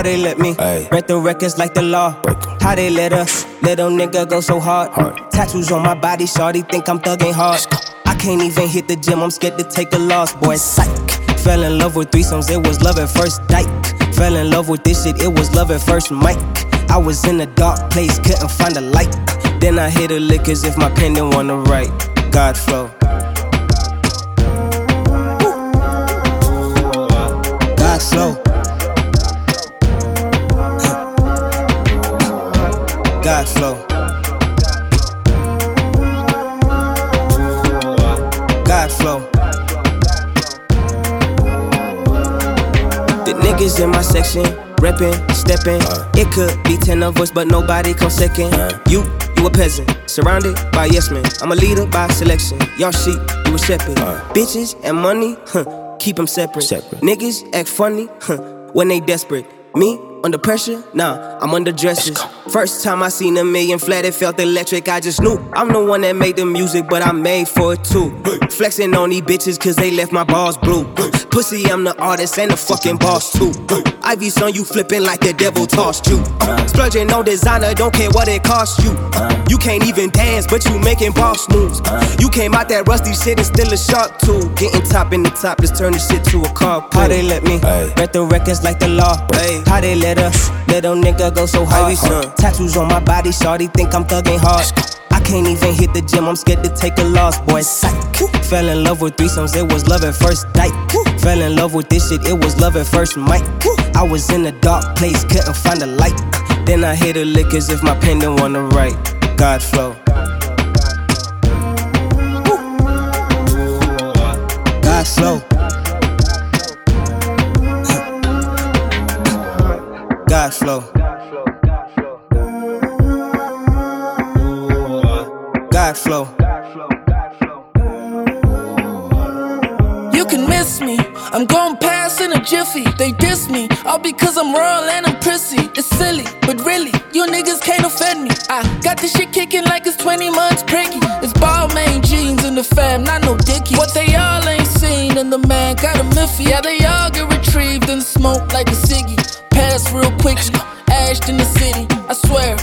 How they let me Ay. break the records like the law? How they let a little nigga go so hard? Hard. Tattoos on my body, shawty think I'm thugging hard. I can't even hit the gym, I'm scared to take a loss, boy. Psych. Fell in love with threesomes, it was love at first dike. Fell in love with this shit, it was love at first mic. I was in a dark place, couldn't find a light. Then I hit a lick as if my pen didn't wanna write. God flow. God flow. Flow. God flow. The niggas in my section, reppin', steppin'. Uh. It could be ten of us, but nobody come second. Uh. You, you a peasant, surrounded by yes men. I'm a leader by selection. Y'all sheep, you a shepherd. Uh. Bitches and money, huh, keep them separate. Separate. Niggas act funny, huh, when they desperate. Me, under pressure? Nah, I'm under dresses. First time I seen a million flat, it felt electric. I just knew I'm the one that made the music, but I made for it too. Flexing on these bitches cause they left my balls blue. Pussy, I'm the artist and the fucking boss too. Ivy son, you flipping like the devil tossed you. Splurging on designer, don't care what it costs you. You can't even dance, but you making boss moves. You came out that rusty shit and still a shark too. Getting top in the top, just turn the shit to a car. How they let me break the records like the law? How they let a little nigga go so hard? Tattoos on my body, shawty think I'm thugging hard. I can't even hit the gym, I'm scared to take a loss, boy. Psych. Fell in love with threesomes, it was love at first sight. Fell in love with this shit, it was love at first mic. I was in a dark place, couldn't find a light. Then I hit a lick as if my pen didn't wanna write. God flow. God flow. God flow. You can miss me. I'm going past in a jiffy. They diss me, all because I'm royal and I'm prissy. It's silly, but really, you niggas can't offend me. I got this shit kicking like it's 20 months pricky. It's Balmain jeans in the fam, not no dicky. What they all ain't seen, in the man got a miffy. Yeah, they all get retrieved and smoked like a quickly, ashed in the city. I swear,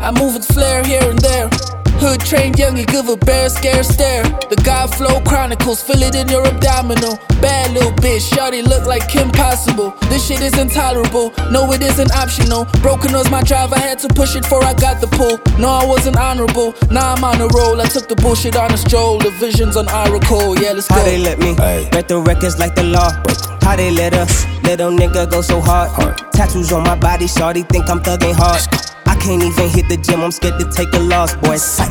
I move with flair here and there. Hood trained young, you give a bear scare stare. The God Flow Chronicles, feel it in your abdominal. Bad little bitch, shawty look like Kim Possible. This shit is intolerable, no, it isn't optional. Broken was my drive, I had to push it before I got the pull. No, I wasn't honorable, now I'm on a roll. I took the bullshit on a stroll, the visions on Oracle. Yeah, let's go. How they let me Ay. break the records like the law? How they let a little nigga go so hard? Tattoos on my body, shawty think I'm thugging hard. Can't even hit the gym, I'm scared to take a loss, boy. Psych.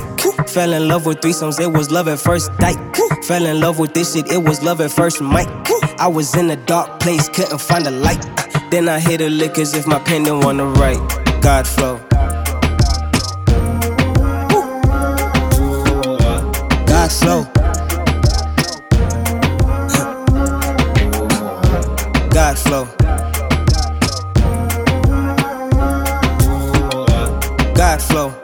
Fell in love with threesomes, it was love at first dike. Fell in love with this shit, it was love at first mic. I was in a dark place, couldn't find a light. Then I hit a lick as if my pen didn't wanna write. God flow. God flow. flow.